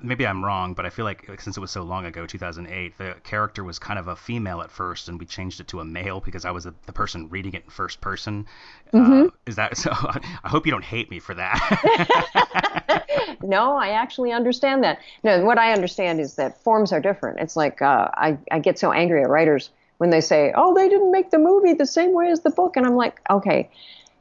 maybe I'm wrong, but I feel like since it was so long ago, 2008, the character was kind of a female at first, and we changed it to a male because I was the, the person reading it in first person. Mm-hmm. Uh, is that so? I hope you don't hate me for that. no, I actually understand that. No, what I understand is that forms are different. It's like uh, I I get so angry at writers when they say, "Oh, they didn't make the movie the same way as the book," and I'm like, okay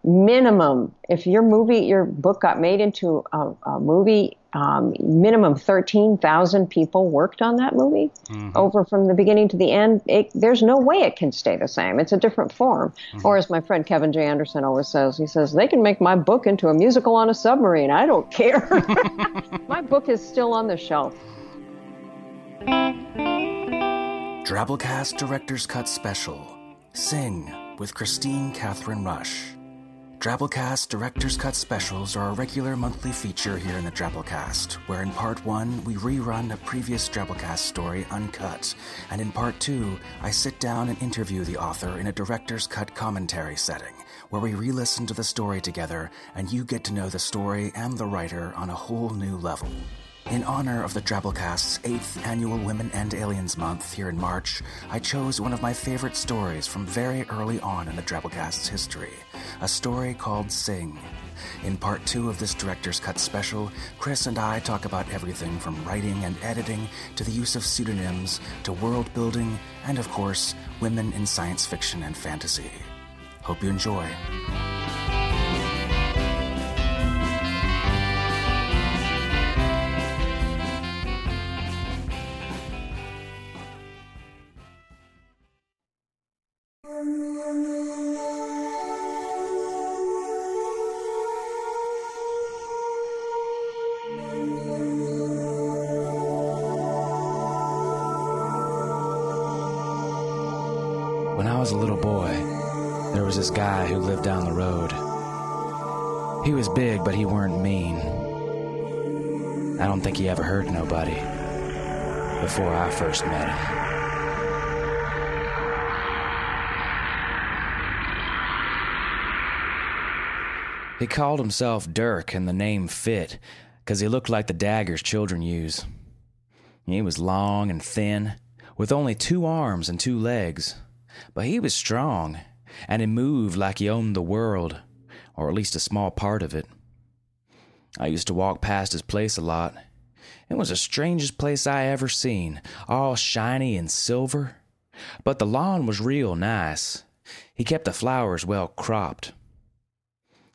minimum if your movie your book got made into a, a movie um, minimum 13,000 people worked on that movie mm-hmm. over from the beginning to the end. It, there's no way it can stay the same. It's a different form. Mm-hmm. Or as my friend Kevin J. Anderson always says, he says, they can make my book into a musical on a submarine. I don't care. my book is still on the shelf. Drabblecast Director's Cut Special Sing with Kristine Kathryn Rusch. Drabblecast Director's Cut specials are a regular monthly feature here in the Drabblecast, where in part one, we rerun a previous Drabblecast story uncut, and in part two, I sit down and interview the author in a Director's Cut commentary setting, where we re listen to the story together and you get to know the story and the writer on a whole new level. In honor of the Drabblecast's 8th annual Women and Aliens Month here in March, I chose one of my favorite stories from very early on in the Drabblecast's history a story called Sing. In part two of this Director's Cut special, Chris and I talk about everything from writing and editing to the use of pseudonyms to world building and, of course, women in science fiction and fantasy. Hope you enjoy. Down the road. He was big, but he weren't mean. I don't think he ever hurt nobody before I first met him. He called himself Dirk, and the name fit, because he looked like the daggers children use. He was long and thin, with only two arms and two legs. But he was strong, and he moved like he owned the world, or at least a small part of it. I used to walk past his place a lot. It was the strangest place I ever seen, all shiny and silver. But the lawn was real nice. He kept the flowers well cropped.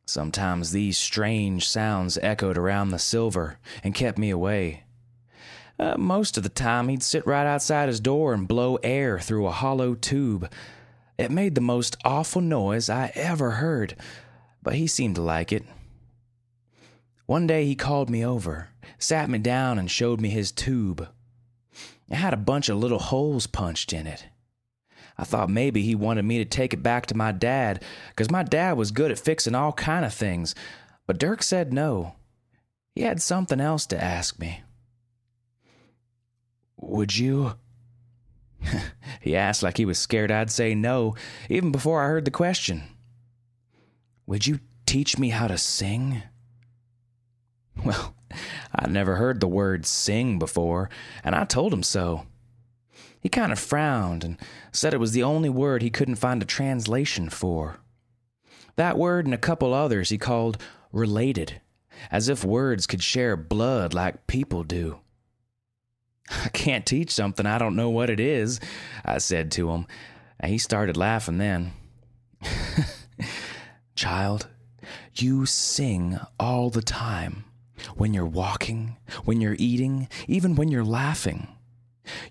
Sometimes these strange sounds echoed around the silver and kept me away. Uh, most of the time, he'd sit right outside his door and blow air through a hollow tube. It made the most awful noise I ever heard, but he seemed to like it. One day he called me over, sat me down, and showed me his tube. It had a bunch of little holes punched in it. I thought maybe he wanted me to take it back to my dad, 'cause my dad was good at fixing all kind of things, but Dirk said no. He had something else to ask me. Would you? he asked like he was scared I'd say no, even before I heard the question. Would you teach me how to sing? Well, I'd never heard the word sing before, and I told him so. He kind of frowned and said it was the only word he couldn't find a translation for. That word and a couple others he called related, as if words could share blood like people do. I can't teach something I don't know what it is, I said to him. And he started laughing then. Child, you sing all the time. When you're walking, when you're eating, even when you're laughing.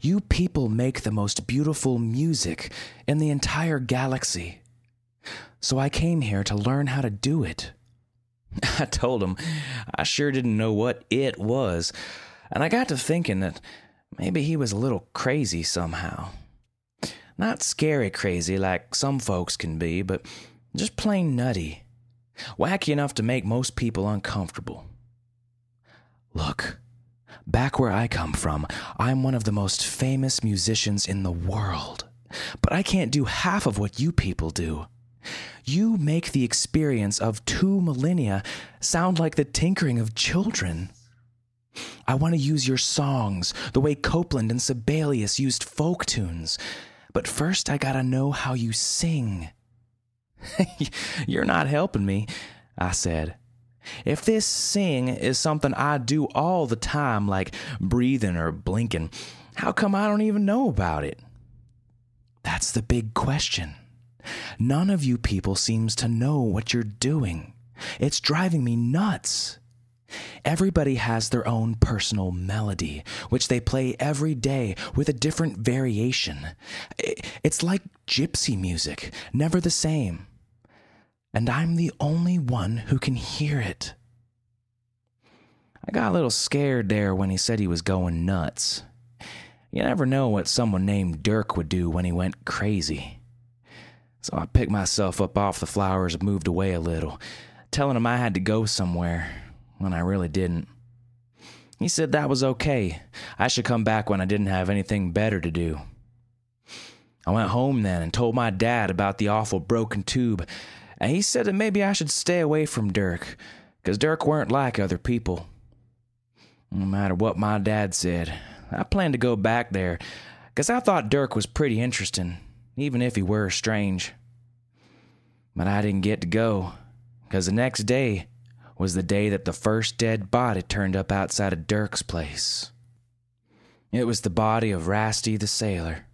You people make the most beautiful music in the entire galaxy. So I came here to learn how to do it. I told him I sure didn't know what it was, and I got to thinking that Maybe he was a little crazy somehow. Not scary crazy like some folks can be, but just plain nutty. Wacky enough to make most people uncomfortable. Look, back where I come from, I'm one of the most famous musicians in the world. But I can't do half of what you people do. You make the experience of two millennia sound like the tinkering of children. I want to use your songs the way Copland and Sibelius used folk tunes. But first, I gotta know how you sing. You're not helping me, I said. If this sing is something I do all the time, like breathing or blinking, how come I don't even know about it? That's the big question. None of you people seems to know what you're doing. It's driving me nuts. Everybody has their own personal melody, which they play every day with a different variation. It's like gypsy music, never the same. And I'm the only one who can hear it. I got a little scared there when he said he was going nuts. You never know what someone named Dirk would do when he went crazy. So I picked myself up off the flowers and moved away a little, telling him I had to go somewhere when I really didn't. He said that was okay. I should come back when I didn't have anything better to do. I went home then and told my dad about the awful broken tube, and he said that maybe I should stay away from Dirk, 'cause Dirk weren't like other people. No matter what my dad said, I planned to go back there, 'cause I thought Dirk was pretty interesting, even if he were strange. But I didn't get to go, 'cause the next day was the day that the first dead body turned up outside of Dirk's place. It was the body of Rasty the sailor.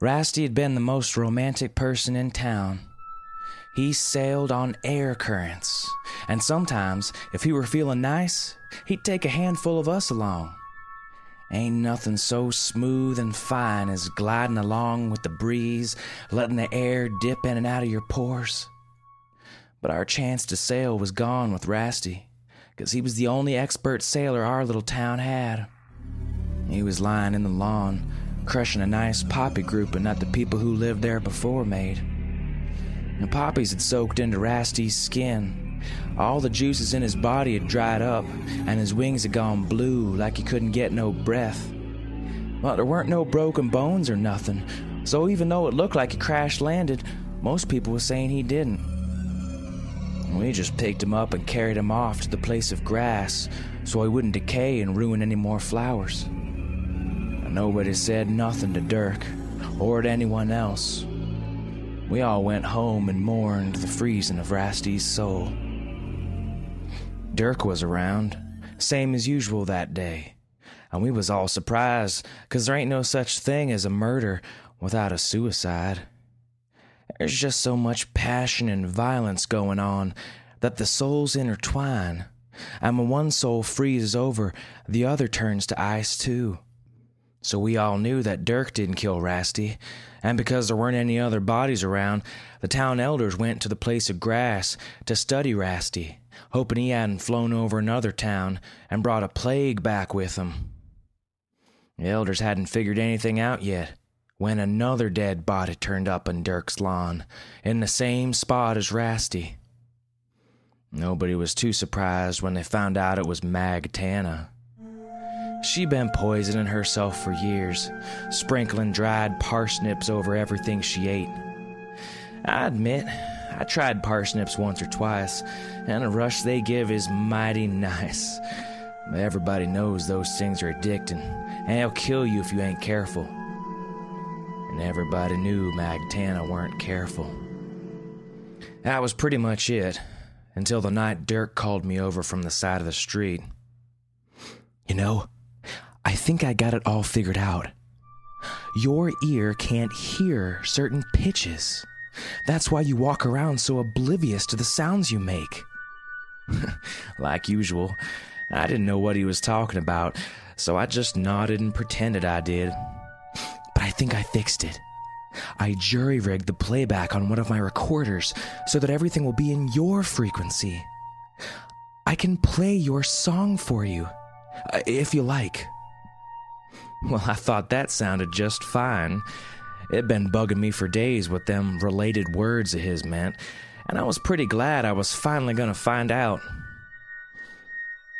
Rasty had been the most romantic person in town. He sailed on air currents, and sometimes, if he were feeling nice, he'd take a handful of us along. Ain't nothing so smooth and fine as gliding along with the breeze, letting the air dip in and out of your pores. But our chance to sail was gone with Rasty, 'cause he was the only expert sailor our little town had. He was lying in the lawn, crushing a nice poppy grouping that the people who lived there before made. The poppies had soaked into Rasty's skin. All the juices in his body had dried up, and his wings had gone blue like he couldn't get no breath. But there weren't no broken bones or nothing, so even though it looked like he crash landed, most people was saying he didn't. We just picked him up and carried him off to the place of grass so he wouldn't decay and ruin any more flowers. And nobody said nothing to Dirk or to anyone else. We all went home and mourned the freezing of Rasty's soul. Dirk was around, same as usual that day, and we was all surprised 'cause there ain't no such thing as a murder without a suicide. There's just so much passion and violence going on that the souls intertwine, and when one soul freezes over, the other turns to ice too. So we all knew that Dirk didn't kill Rasty, and because there weren't any other bodies around, the town elders went to the place of grass to study Rasty, hoping he hadn't flown over another town and brought a plague back with him. The elders hadn't figured anything out yet when another dead body turned up on Dirk's lawn, in the same spot as Rasty. Nobody was too surprised when they found out it was Mag Tana. She'd been poisoning herself for years, sprinkling dried parsnips over everything she ate. I admit, I tried parsnips once or twice, and the rush they give is mighty nice. Everybody knows those things are addicting, and they'll kill you if you ain't careful. And everybody knew Magtana weren't careful. That was pretty much it, until the night Dirk called me over from the side of the street. You know, I think I got it all figured out. Your ear can't hear certain pitches. That's why you walk around so oblivious to the sounds you make. like usual, I didn't know what he was talking about, so I just nodded and pretended I did. Think I fixed it. I jury rigged the playback on one of my recorders so that everything will be in your frequency. I can play your song for you, uh, if you like. Well, I thought that sounded just fine. It'd been bugging me for days what them related words of his meant, and I was pretty glad I was finally gonna find out.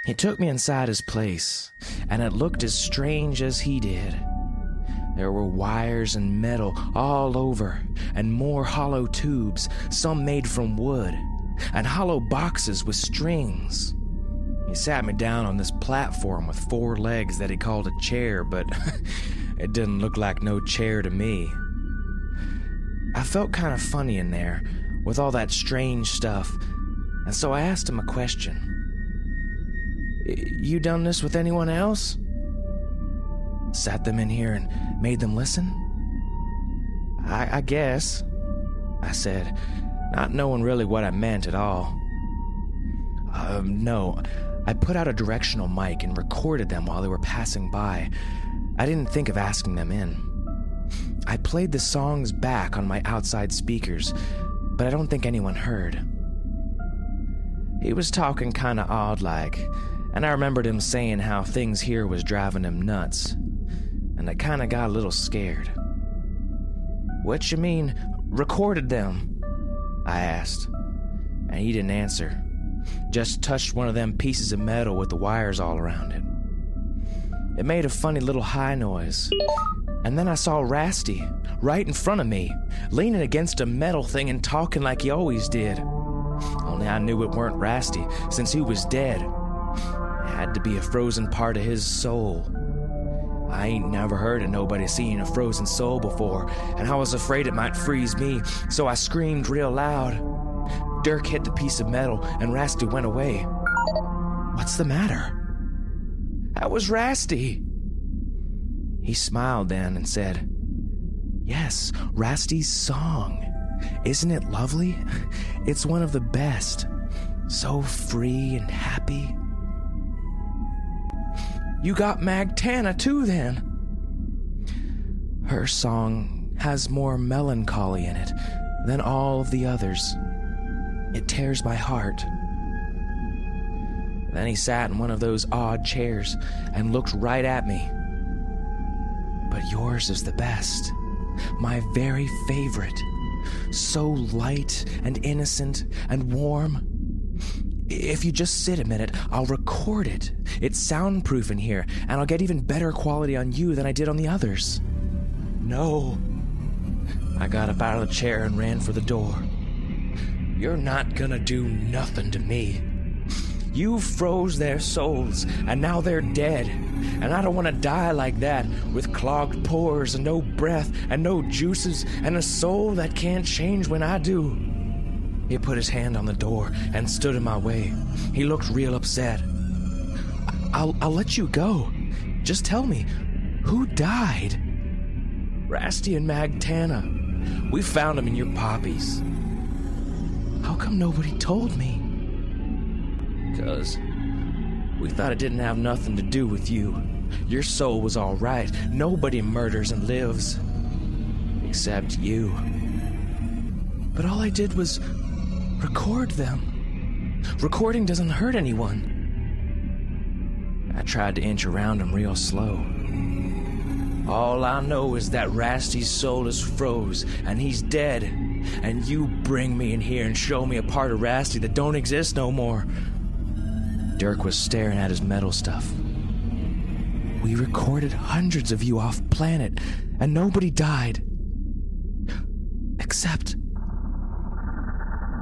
He took me inside his place, and it looked as strange as he did. There were wires and metal all over, and more hollow tubes, some made from wood, and hollow boxes with strings. He sat me down on this platform with four legs that he called a chair, but it didn't look like no chair to me. I felt kind of funny in there with all that strange stuff, and so I asked him a question. You done this with anyone else? Sat them in here and made them listen? I, I guess, I said, not knowing really what I meant at all. Um, no, I put out a directional mic and recorded them while they were passing by. I didn't think of asking them in. I played the songs back on my outside speakers, but I don't think anyone heard. He was talking kinda odd like, and I remembered him saying how things here was driving him nuts, and I kinda got a little scared. What you mean, recorded them? I asked, and he didn't answer. Just touched one of them pieces of metal with the wires all around it. It made a funny little high noise, and then I saw Rasty right in front of me, leaning against a metal thing and talking like he always did. Only I knew it weren't Rasty, since he was dead. It had to be a frozen part of his soul. I ain't never heard of nobody seeing a frozen soul before, and I was afraid it might freeze me, so I screamed real loud. Dirk hit the piece of metal, and Rasty went away. What's the matter? That was Rasty. He smiled then and said, Yes, Rasty's song. Isn't it lovely? It's one of the best. So free and happy. You got Magtana too, then. Her song has more melancholy in it than all of the others. It tears my heart. Then he sat in one of those odd chairs and looked right at me. But yours is the best, my very favorite. So light and innocent and warm. If you just sit a minute, I'll record it. It's soundproof in here, and I'll get even better quality on you than I did on the others. No. I got up out of the chair and ran for the door. You're not gonna do nothing to me. You froze their souls, and now they're dead. And I don't want to die like that, with clogged pores and no breath and no juices and a soul that can't change when I do. He put his hand on the door and stood in my way. He looked real upset. I'll, I'll let you go. Just tell me, who died? Rasty and Magtana. We found them in your poppies. How come nobody told me? Because we thought it didn't have nothing to do with you. Your soul was all right. Nobody murders and lives. Except you. But all I did was record them. Recording doesn't hurt anyone. I tried to inch around him real slow. All I know is that Rasty's soul is froze, and he's dead. And you bring me in here and show me a part of Rasty that don't exist no more. Dirk was staring at his metal stuff. We recorded hundreds of you off planet, and nobody died. Except.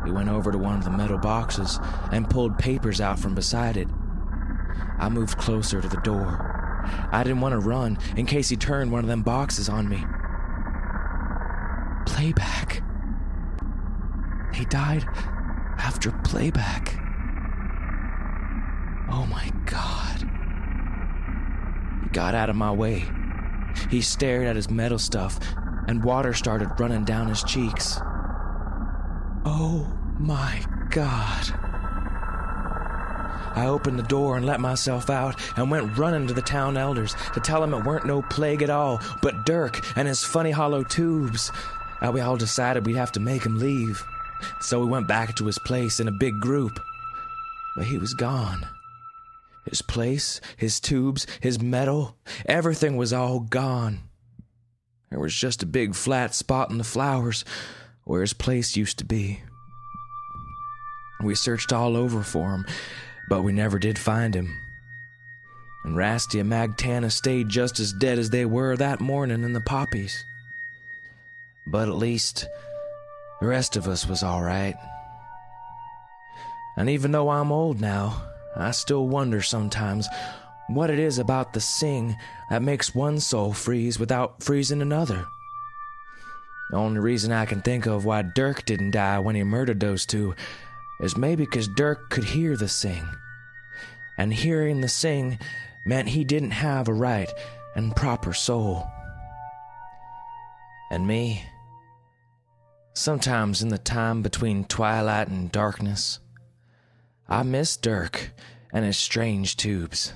He went over to one of the metal boxes and pulled papers out from beside it. I moved closer to the door. I didn't want to run in case he turned one of them boxes on me. Playback. He died after playback. Oh my god. He got out of my way. He stared at his metal stuff, and water started running down his cheeks. Oh my god. I opened the door and let myself out and went running to the town elders to tell them it weren't no plague at all, but Dirk and his funny hollow tubes. And we all decided we'd have to make him leave. So we went back to his place in a big group. But he was gone. His place, his tubes, his metal, everything was all gone. There was just a big flat spot in the flowers where his place used to be. We searched all over for him, but we never did find him. And Rasty and Magtana stayed just as dead as they were that morning in the poppies. But at least the rest of us was all right. And even though I'm old now, I still wonder sometimes what it is about the sing that makes one soul freeze without freezing another. The only reason I can think of why Dirk didn't die when he murdered those two is maybe because Dirk could hear the sing. And hearing the sing meant he didn't have a right and proper soul. And me, sometimes in the time between twilight and darkness, I miss Dirk and his strange tubes.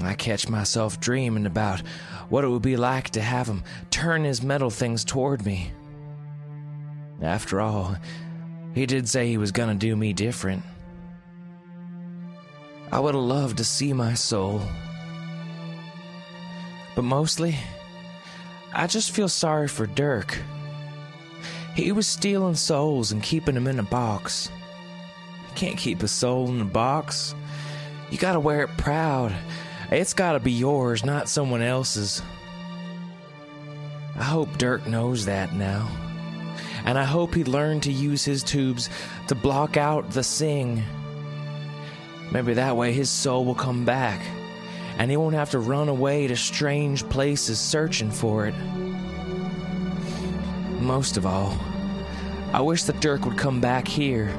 I catch myself dreaming about what it would be like to have him turn his metal things toward me. After all, he did say he was gonna do me different. I would have loved to see my soul. But mostly, I just feel sorry for Dirk. He was stealing souls and keeping them in a box. You can't keep a soul in a box. You gotta wear it proud. It's gotta be yours, not someone else's. I hope Dirk knows that now. And I hope he learned to use his tubes to block out the sing. Maybe that way his soul will come back, and he won't have to run away to strange places searching for it. Most of all, I wish that Dirk would come back here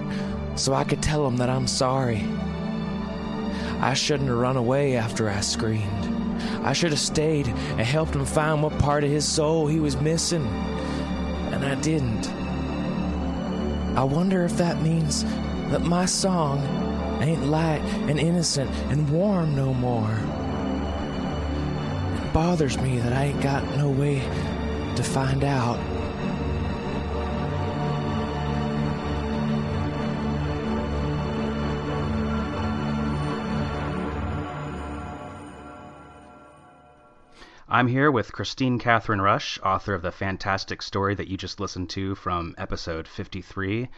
so I could tell him that I'm sorry. I shouldn't have run away after I screamed. I should have stayed and helped him find what part of his soul he was missing. And I didn't. I wonder if that means that my song ain't light and innocent and warm no more. It bothers me that I ain't got no way to find out. I'm here with Kristine Kathryn Rusch, author of the fantastic story that you just listened to from episode 53,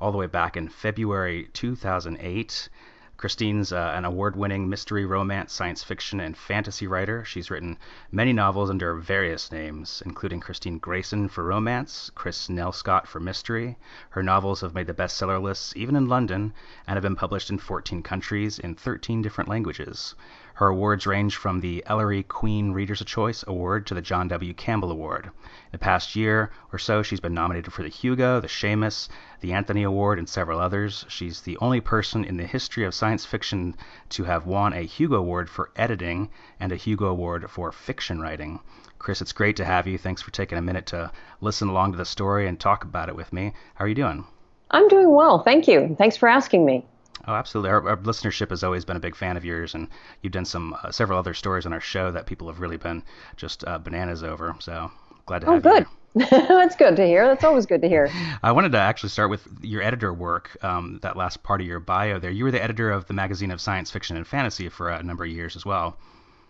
all the way back in February 2008. Kristine's uh, an award winning mystery, romance, science fiction, and fantasy writer. She's written many novels under various names, including Kristine Grayson for romance, Kris Nelscott for mystery. Her novels have made the bestseller lists even in London and have been published in 14 countries in 13 different languages. Her awards range from the Ellery Queen Reader's Choice Award to the John W. Campbell Award. In the past year or so, she's been nominated for the Hugo, the Shamus, the Anthony Award, and several others. She's the only person in the history of science fiction to have won a Hugo Award for editing and a Hugo Award for fiction writing. Chris, it's great to have you. Thanks for taking a minute to listen along to the story and talk about it with me. How are you doing? I'm doing well. Thank you. Thanks for asking me. Oh, absolutely. Our, our, listenership has always been a big fan of yours, and you've done some uh, several other stories on our show that people have really been just uh, bananas over. So glad to have you. oh, have good. you. That's good to hear. That's always good to hear. I wanted to actually start with your editor work, um, that last part of your bio there. You were the editor of the magazine of science fiction and fantasy for a number of years as well.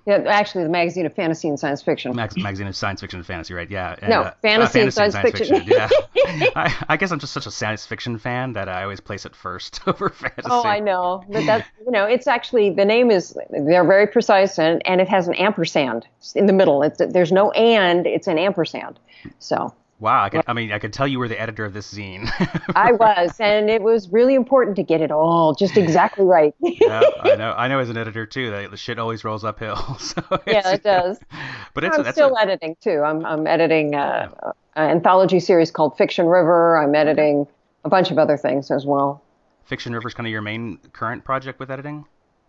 Yeah, actually, the magazine of fantasy and science fiction. Mag- magazine of science fiction and fantasy, right? Yeah. And, no, uh, fantasy, uh, fantasy, and science, and science fiction. fiction. yeah. I, I, guess I'm just such a science fiction fan that I always place it first over fantasy. Oh, I know, but that's you know, it's actually the name is they're very precise and and it has an ampersand in the middle. It's there's no and, it's an ampersand. So Wow, I, could, I mean, I could tell you were the editor of this zine. I was, and it was really important to get it all just exactly right. yeah, I know. I know as an editor too that the shit always rolls uphill. So yeah, it does. But it's, I'm still a, editing too. I'm I'm editing uh, yeah. an anthology series called Fiction River. I'm editing a bunch of other things as well. Fiction River is kind of your main current project with editing.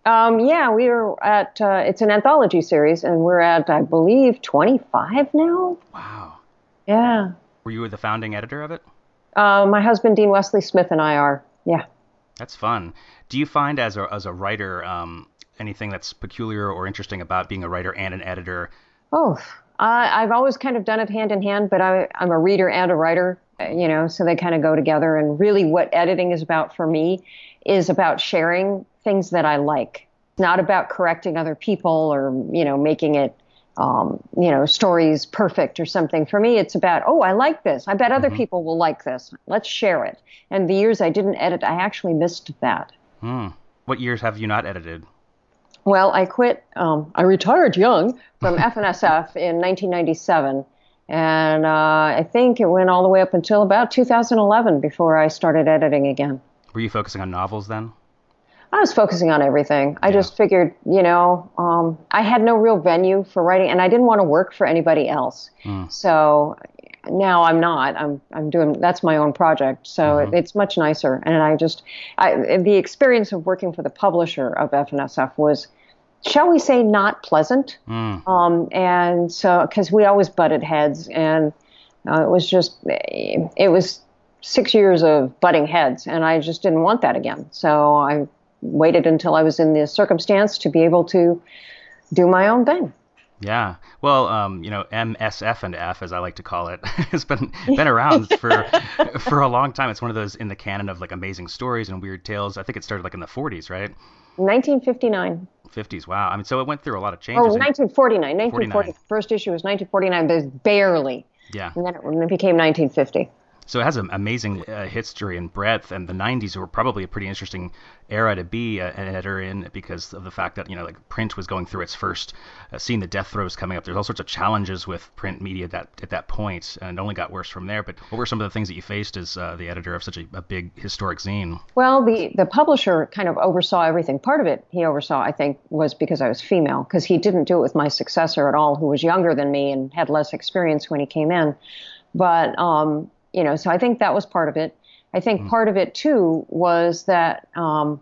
Um, yeah, we are at. Uh, it's an anthology series, and we're at, I believe, 25 now. Wow. Yeah. Were you the founding editor of it? Uh, my husband, Dean Wesley Smith, and I are. Yeah. That's fun. Do you find as a as a writer um, anything that's peculiar or interesting about being a writer and an editor? Oh, uh, I've always kind of done it hand in hand, but I, I'm a reader and a writer. you know, so they kind of go together. And really, what editing is about for me is about sharing things that I like, not about correcting other people or, you know, making it, um, you know, stories perfect or something. For me, it's about, oh, I like this. I bet other Mhm. people will like this. Let's share it. And the years I didn't edit, I actually missed that. Hmm. What years have you not edited? Well, I quit. Um, I retired young from F&SF in 1997, and uh, I think it went all the way up until about 2011 before I started editing again. Were you focusing on novels then? I was focusing on everything. I Yeah. just figured, you know, um, I had no real venue for writing, and I didn't want to work for anybody else. Mm. So now I'm not. I'm I'm doing that's my own project. So it, it's much nicer, and I just I, the experience of working for the publisher of F&SF was, shall we say, not pleasant. Mm. Um, and so, because we always butted heads, and uh, it was just, it was six years of butting heads, and I just didn't want that again. So I waited until I was in the circumstance to be able to do my own thing. Yeah. Well, um, you know, MSF and F, as I like to call it, has been been around for for a long time. It's one of those in the canon of like amazing stories and weird tales. I think it started like in the 40s, right? 1959. 50s. Wow. I mean, so it went through a lot of Oh, changes. and- 1949. 1940. 49. The first issue was 1949, but barely. yeah. And then it became 1950. So it has an amazing uh, history and breadth, and the 90s were probably a pretty interesting era to be a, an editor in because of the fact that you know like print was going through its first, uh, seeing the death throes coming up. There's all sorts of challenges with print media that at that point, and it only got worse from there. But what were some of the things that you faced as uh, the editor of such a, a big historic zine? Well, the, the publisher kind of oversaw everything. Part of it he oversaw, I think, was because I was female, because he didn't do it with my successor at all, who was younger than me and had less experience when he came in. But, um, you know, so I think that was part of it. I think part of it, too, was that um,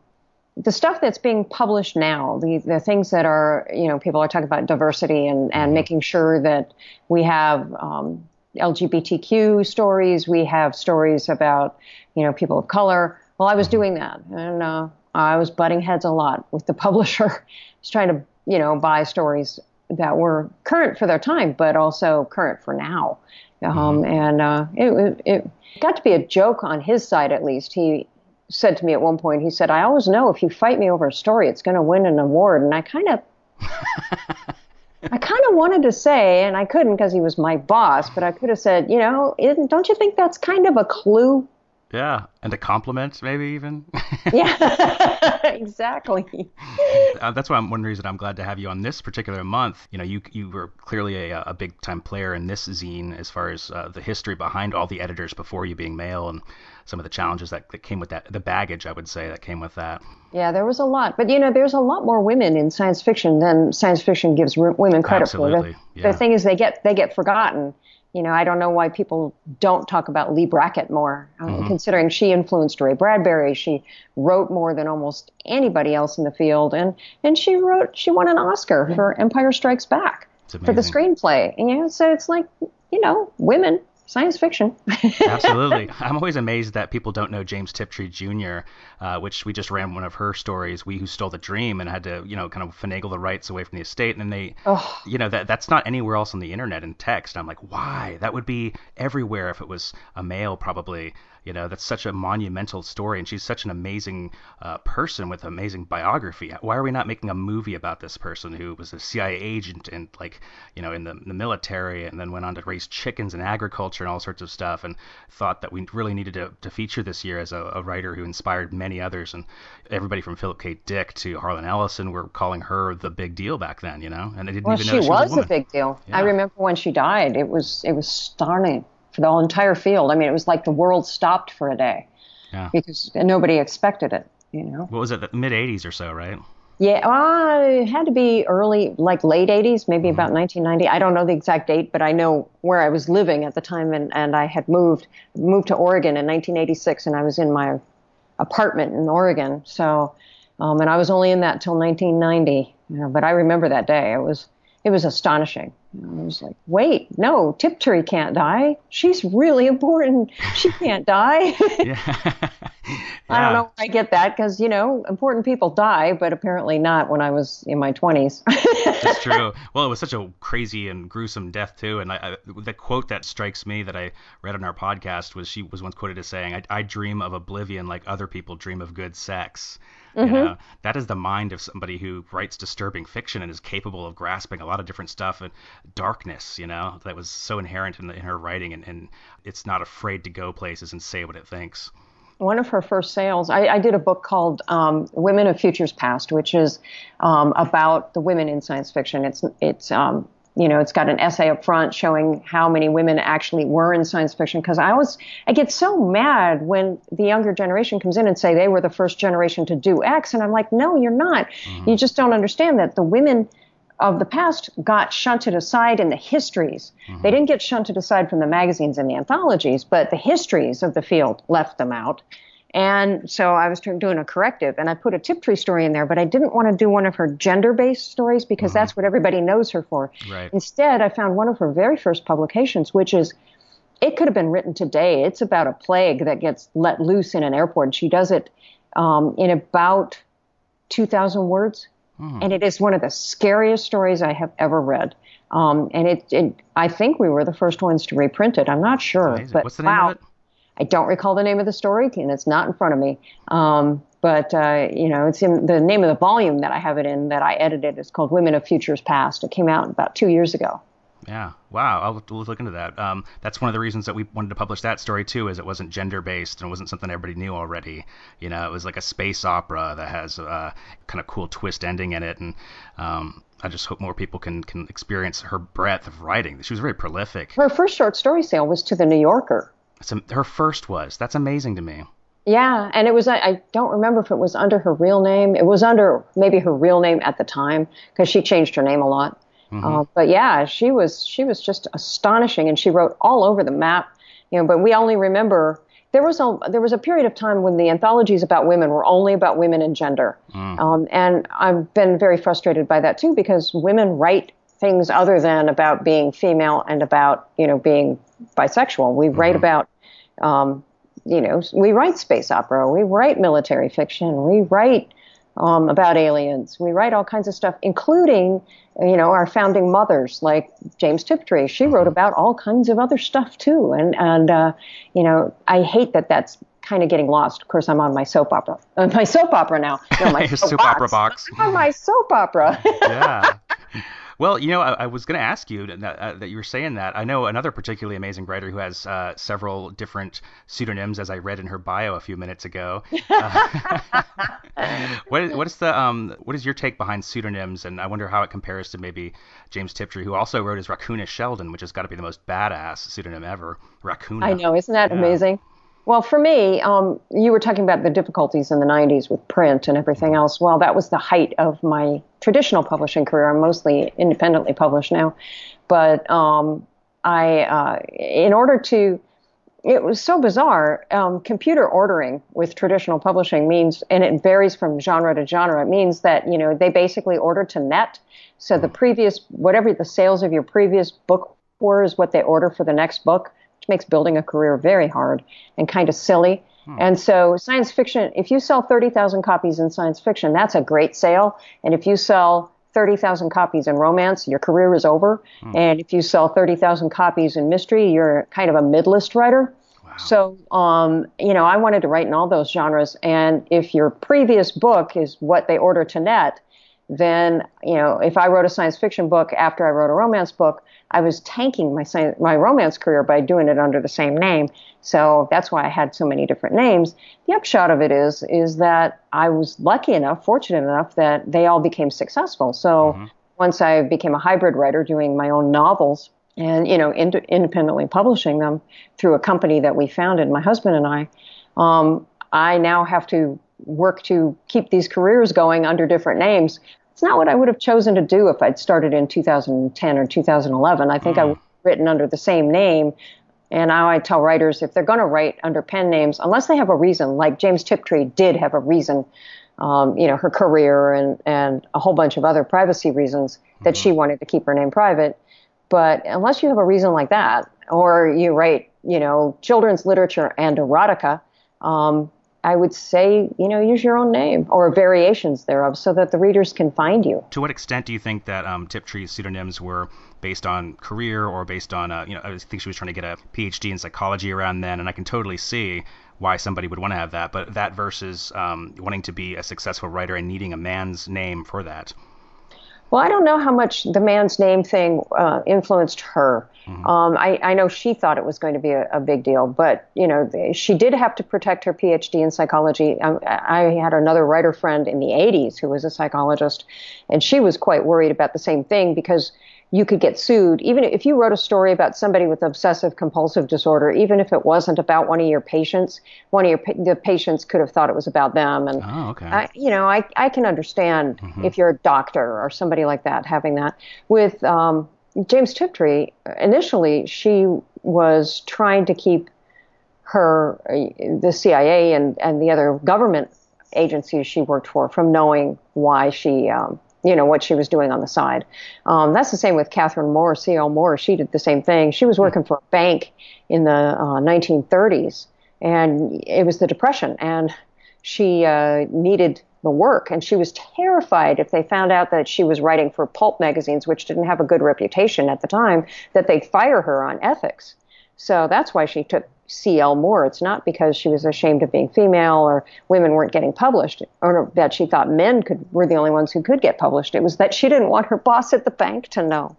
the stuff that's being published now, the, the things that are, you know, people are talking about diversity and, and making sure that we have um, LGBTQ stories, we have stories about, you know, people of color. Well, I was doing that, and uh, I was butting heads a lot with the publisher. I was trying to, you know, buy stories that were current for their time, but also current for now. Um, And uh, it, it got to be a joke on his side, at least. He said to me at one point, he said, "I always know if you fight me over a story, it's going to win an award." And I kind of. I kind of wanted to say, and I couldn't because he was my boss, but I could have said, you know, don't you think that's kind of a clue? Yeah, and a compliment, maybe even. Yeah, exactly. uh, that's why I'm one reason I'm glad to have you on this particular month. You know, you you were clearly a, a big time player in this zine as far as uh, the history behind all the editors before you being male and some of the challenges that, that came with that, the baggage I would say that came with that. Yeah, there was a lot, but you know, there's a lot more women in science fiction than science fiction gives women credit Absolutely, for. The, yeah. the thing is, they get they get forgotten. You know, I don't know why people don't talk about Leigh Brackett more, uh, Mm-hmm. considering she influenced Ray Bradbury. She wrote more than almost anybody else in the field, and and she wrote she won an Oscar for Empire Strikes Back for the screenplay. And, you know, so it's like you know, women science fiction. Absolutely. I'm always amazed that people don't know James Tiptree Jr., uh, which we just ran one of her stories, We Who Stole the Dream, and had to, you know, kind of finagle the rights away from the estate. And then they, Oh. you know, that that's not anywhere else on the internet in text. I'm like, why? That would be everywhere if it was a male, probably. You know, that's such a monumental story, and she's such an amazing uh, person with amazing biography. Why are we not making a movie about this person who was a CIA agent and like, you know, in the, the military, and then went on to raise chickens and agriculture and all sorts of stuff, and thought that we really needed to, to feature this year as a, a writer who inspired many others, and everybody from Philip K. Dick to Harlan Ellison were calling her the big deal back then, you know, and they didn't Well, even know she was, was a a big deal. I remember when she died. It was it was stunning for the entire field. I mean, it was like the world stopped for a day Yeah. because nobody expected it. You know. What was it? The mid '80s or so, right? Yeah, uh, it had to be early, like late 80s, maybe Mm-hmm. about 1990. I don't know the exact date, but I know where I was living at the time, and, and I had moved moved to Oregon in 1986, and I was in my apartment in Oregon. So, um, and I was only in that till 1990. You know, but I remember that day. It was it was astonishing. And I was like, wait, no, Tiptree can't die. She's really important. She can't die. yeah. I don't know I get that because, you know, important people die, but apparently not when I was in my 20s. That's true. Well, it was such a crazy and gruesome death, too. And I, I, the quote that strikes me that I read on our podcast was she was once quoted as saying, I, I dream of oblivion like other people dream of good sex. Mm-hmm. You know, that is the mind of somebody who writes disturbing fiction and is capable of grasping a lot of different stuff and darkness, you know, that was so inherent in, the, in her writing. And, and it's not afraid to go places and say what it thinks one of her first sales, I, I did a book called um, Women of Futures Past, which is um, about the women in science fiction. It's it's um, you know it's got an essay up front showing how many women actually were in science fiction. Because I always I get so mad when the younger generation comes in and say they were the first generation to do X, and I'm like, no, you're not. Mm-hmm. You just don't understand that the women of the past got shunted aside in the histories. Mm-hmm. They didn't get shunted aside from the magazines and the anthologies, but the histories of the field left them out. And so I was doing a corrective and I put a Tiptree story in there, but I didn't want to do one of her gender based stories because mm-hmm. that's what everybody knows her for. Right. Instead, I found one of her very first publications, which is it could have been written today. It's about a plague that gets let loose in an airport. and She does it um, in about 2,000 words. Mm. And it is one of the scariest stories I have ever read. Um, and it, it, I think we were the first ones to reprint it. I'm not sure, but What's the name wow, of it? I don't recall the name of the story, and it's not in front of me. Um, but uh, you know, it's in the name of the volume that I have it in that I edited. It's called Women of Futures Past. It came out about two years ago. Yeah. Wow. I'll, we'll look into that. Um, that's one of the reasons that we wanted to publish that story too, is it wasn't gender based and it wasn't something everybody knew already. You know, it was like a space opera that has a kind of cool twist ending in it, and um, I just hope more people can can experience her breadth of writing. She was very prolific. Her first short story sale was to the New Yorker. So her first was. That's amazing to me. Yeah, and it was I don't remember if it was under her real name. It was under maybe her real name at the time because she changed her name a lot. Mm-hmm. Uh, but yeah, she was she was just astonishing, and she wrote all over the map. You know, but we only remember there was a there was a period of time when the anthologies about women were only about women and gender, mm. um, and I've been very frustrated by that too because women write things other than about being female and about you know being bisexual. We mm-hmm. write about um, you know we write space opera, we write military fiction, we write um, about aliens. We write all kinds of stuff, including, you know, our founding mothers like James Tiptree. She wrote mm-hmm. about all kinds of other stuff too, and and uh, you know, I hate that that's kind of getting lost. Of course, I'm on my soap opera, uh, my soap opera now. No, my soap, soap opera box. On my soap opera. yeah. Well, you know, I, I was going to ask you that, uh, that, you were saying that. I know another particularly amazing writer who has uh, several different pseudonyms, as I read in her bio a few minutes ago. Uh, what, is, what is the um, what is your take behind pseudonyms, and I wonder how it compares to maybe James Tiptree, who also wrote as Raccoona Sheldon, which has got to be the most badass pseudonym ever. Raccoon. I know, isn't that yeah. amazing? Well, for me, um, you were talking about the difficulties in the 90s with print and everything else. Well, that was the height of my traditional publishing career. I'm mostly independently published now. But um, I, uh, in order to, it was so bizarre. Um, computer ordering with traditional publishing means, and it varies from genre to genre, it means that, you know, they basically order to net. So the previous, whatever the sales of your previous book were, is what they order for the next book which makes building a career very hard and kind of silly. Hmm. And so, science fiction, if you sell 30,000 copies in science fiction, that's a great sale. And if you sell 30,000 copies in romance, your career is over. Hmm. And if you sell 30,000 copies in mystery, you're kind of a mid-list writer. Wow. So, um, you know, I wanted to write in all those genres. And if your previous book is what they order to net, then, you know, if I wrote a science fiction book after I wrote a romance book, I was tanking my science, my romance career by doing it under the same name. So that's why I had so many different names. The upshot of it is is that I was lucky enough, fortunate enough that they all became successful. So mm-hmm. once I became a hybrid writer doing my own novels and you know ind- independently publishing them through a company that we founded, my husband and I, um, I now have to work to keep these careers going under different names it's not what I would have chosen to do if I'd started in 2010 or 2011. I think mm. I would have written under the same name. And now I tell writers if they're going to write under pen names, unless they have a reason, like James Tiptree did have a reason, um, you know, her career and, and a whole bunch of other privacy reasons that mm-hmm. she wanted to keep her name private. But unless you have a reason like that, or you write, you know, children's literature and erotica, um, I would say, you know, use your own name or variations thereof so that the readers can find you. To what extent do you think that um, Tiptree's pseudonyms were based on career or based on, uh, you know, I think she was trying to get a PhD in psychology around then, and I can totally see why somebody would want to have that, but that versus um, wanting to be a successful writer and needing a man's name for that. Well, I don't know how much the man's name thing uh, influenced her. Mm-hmm. Um, I, I, know she thought it was going to be a, a, big deal, but you know, she did have to protect her PhD in psychology. I, um, I, had another writer friend in the 80s who was a psychologist, and she was quite worried about the same thing because you could get sued. Even if you wrote a story about somebody with obsessive compulsive disorder, even if it wasn't about one of your patients, one of your the patients could have thought it was about them. And oh, okay. I, you know, I I can understand mm-hmm. if you're a doctor or somebody like that having that. With um, James Tiptree, initially she was trying to keep her the CIA and and the other government agencies she worked for from knowing why she um, you know, what she was doing on the side. Um, that's the same with Catherine Moore, C.L. Moore. She did the same thing. She was working for a bank in the uh, 1930s, and it was the Depression, and she uh, needed the work, and she was terrified if they found out that she was writing for pulp magazines, which didn't have a good reputation at the time, that they'd fire her on ethics. So that's why she took C.L. Moore. It's not because she was ashamed of being female or women weren't getting published or that she thought men could were the only ones who could get published. It was that she didn't want her boss at the bank to know.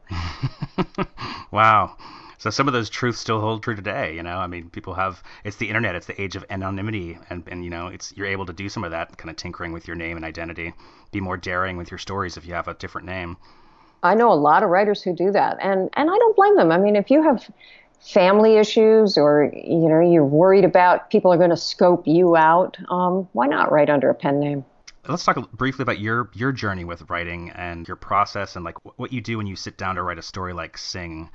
wow. So some of those truths still hold true today, you know. I mean, people have it's the internet, it's the age of anonymity and and you know, it's you're able to do some of that kind of tinkering with your name and identity. Be more daring with your stories if you have a different name. I know a lot of writers who do that and and I don't blame them. I mean, if you have family issues or you know you're worried about people are going to scope you out um, why not write under a pen name? Let's talk briefly about your your journey with writing and your process and like what you do when you sit down to write a story like sing.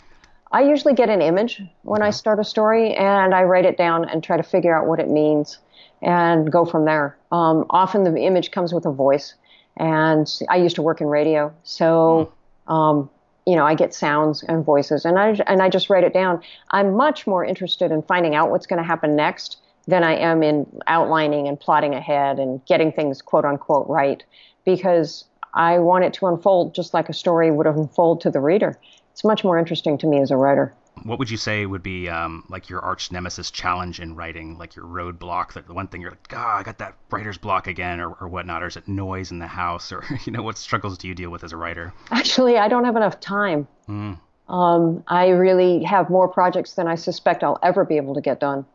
I usually get an image when i start a story and i write it down and try to figure out what it means and go from there. Um, often the image comes with a voice and i used to work in radio so hmm. um, you know, I get sounds and voices and I, and I just write it down. I'm much more interested in finding out what's going to happen next than I am in outlining and plotting ahead and getting things quote unquote right because I want it to unfold just like a story would unfold to the reader. It's much more interesting to me as a writer what would you say would be um, like your arch nemesis challenge in writing, like your roadblock? That the one thing you're like, God, I got that writer's block again, or, or whatnot, or is it noise in the house, or you know, what struggles do you deal with as a writer? Actually, I don't have enough time. Mm. Um, I really have more projects than I suspect I'll ever be able to get done,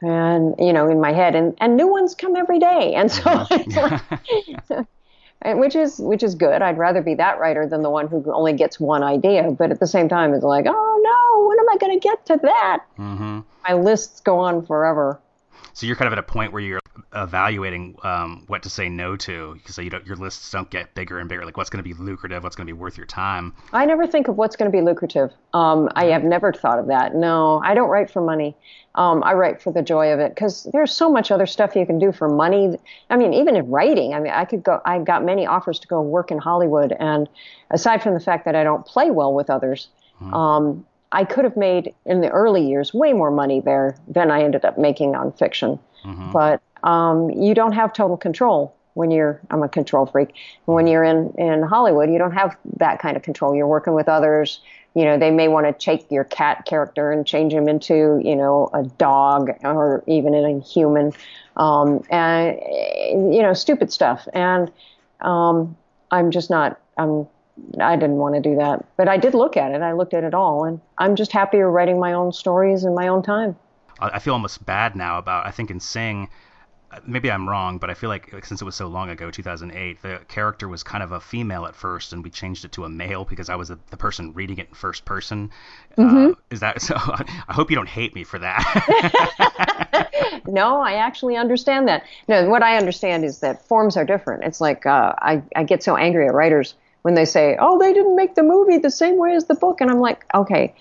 and you know, in my head, and and new ones come every day, and so. Mm-hmm. which is which is good. I'd rather be that writer than the one who only gets one idea. But at the same time, it's like, oh no, when am I going to get to that? Mm-hmm. My lists go on forever. So you're kind of at a point where you're evaluating um, what to say no to, so you don't, your lists don't get bigger and bigger. Like what's going to be lucrative, what's going to be worth your time. I never think of what's going to be lucrative. Um, I have never thought of that. No, I don't write for money. Um, I write for the joy of it because there's so much other stuff you can do for money. I mean, even in writing, I mean, I could go. I got many offers to go work in Hollywood, and aside from the fact that I don't play well with others. Mm-hmm. Um, I could have made in the early years way more money there than I ended up making on fiction. Mm-hmm. But um, you don't have total control when you're I'm a control freak. When you're in in Hollywood, you don't have that kind of control. You're working with others. You know, they may want to take your cat character and change him into you know a dog or even a human, um, and you know stupid stuff. And um, I'm just not. I'm I didn't want to do that. But I did look at it. I looked at it all, and I'm just happier writing my own stories in my own time. I feel almost bad now about. I think in Sing, maybe I'm wrong, but I feel like since it was so long ago, 2008, the character was kind of a female at first, and we changed it to a male because I was the, the person reading it in first person. Mm-hmm. Uh, is that so? I hope you don't hate me for that. no, I actually understand that. No, what I understand is that forms are different. It's like uh, I I get so angry at writers when they say, "Oh, they didn't make the movie the same way as the book," and I'm like, okay.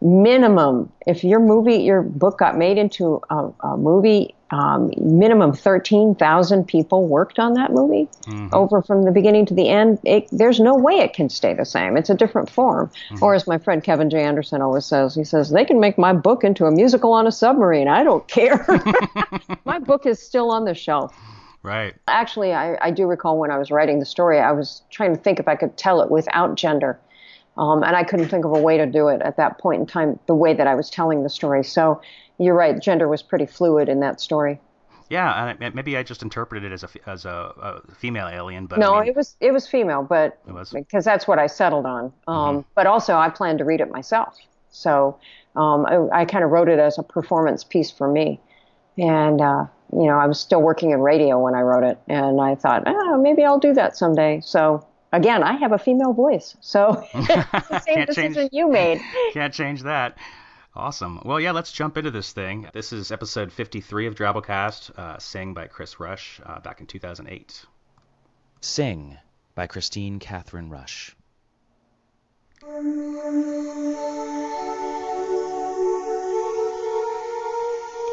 Minimum, if your movie, your book got made into a, a movie, um, minimum 13,000 people worked on that movie over from the beginning to the end. It, there's no way it can stay the same. It's a different form. Or as my friend Kevin J. Anderson always says, he says, they can make my book into a musical on a submarine. I don't care. my book is still on the shelf. Right. Actually, I, I do recall when I was writing the story, I was trying to think if I could tell it without gender. Um, and I couldn't think of a way to do it at that point in time, the way that I was telling the story. So you're right, gender was pretty fluid in that story. Yeah, and it- maybe I just interpreted it as a as a, a female alien, but No, I mean, it was it was female, but It was? because that's what I settled on. Um, But also, I planned to read it myself, so um, I, I kind of wrote it as a performance piece for me. And uh, you know, I was still working in radio when I wrote it, and I thought, oh, maybe I'll do that someday. So again, I have a female voice, so it's the same decision change- you made. Can't change that. Awesome. Well, yeah, let's jump into this thing. This is episode 53 of Drabblecast, uh, sang by Kris Rusch uh, back in 2008. Sing by Kristine Kathryn Rusch.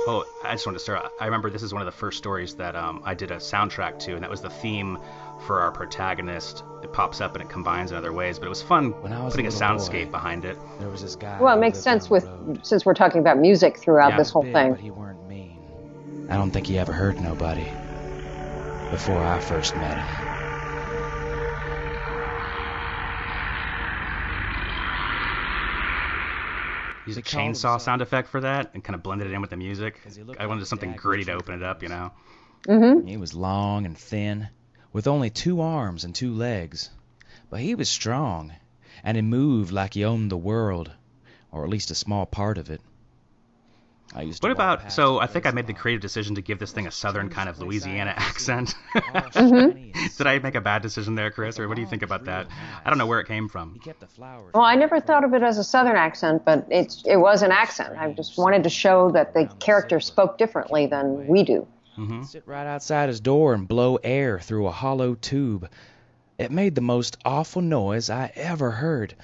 Oh, I just wanted to start. I remember this is one of the first stories that um, I did a soundtrack to, and that was the theme for our protagonist. It pops up and it combines in other ways, but it was fun When I was putting a, little soundscape boy, behind it. There was this guy. Well, it makes sense with road. since we're talking about music throughout Yeah. this whole Big, thing. But he weren't mean. I don't think he ever hurt nobody before I first met him. Used a chainsaw himself- sound effect for that and kind of blended it in with the music. I wanted a something gritty to open it up, you know. Mm-hmm. He was long and thin, with only two arms and two legs. But he was strong, and he moved like he owned the world, or at least a small part of it. I used to What about? So I think I made the creative decision to give this thing a southern kind of Louisiana accent. Mm-hmm. Did I make a bad decision there, Kris, or what do you think about that? I don't know where it came from. He kept the flowers. Well, I never thought of it as a southern accent, but it's it was an accent. I just wanted to show that the character spoke differently than we do. Hmm sit right outside his door and blow air through a hollow tube. It made the most awful noise I ever heard,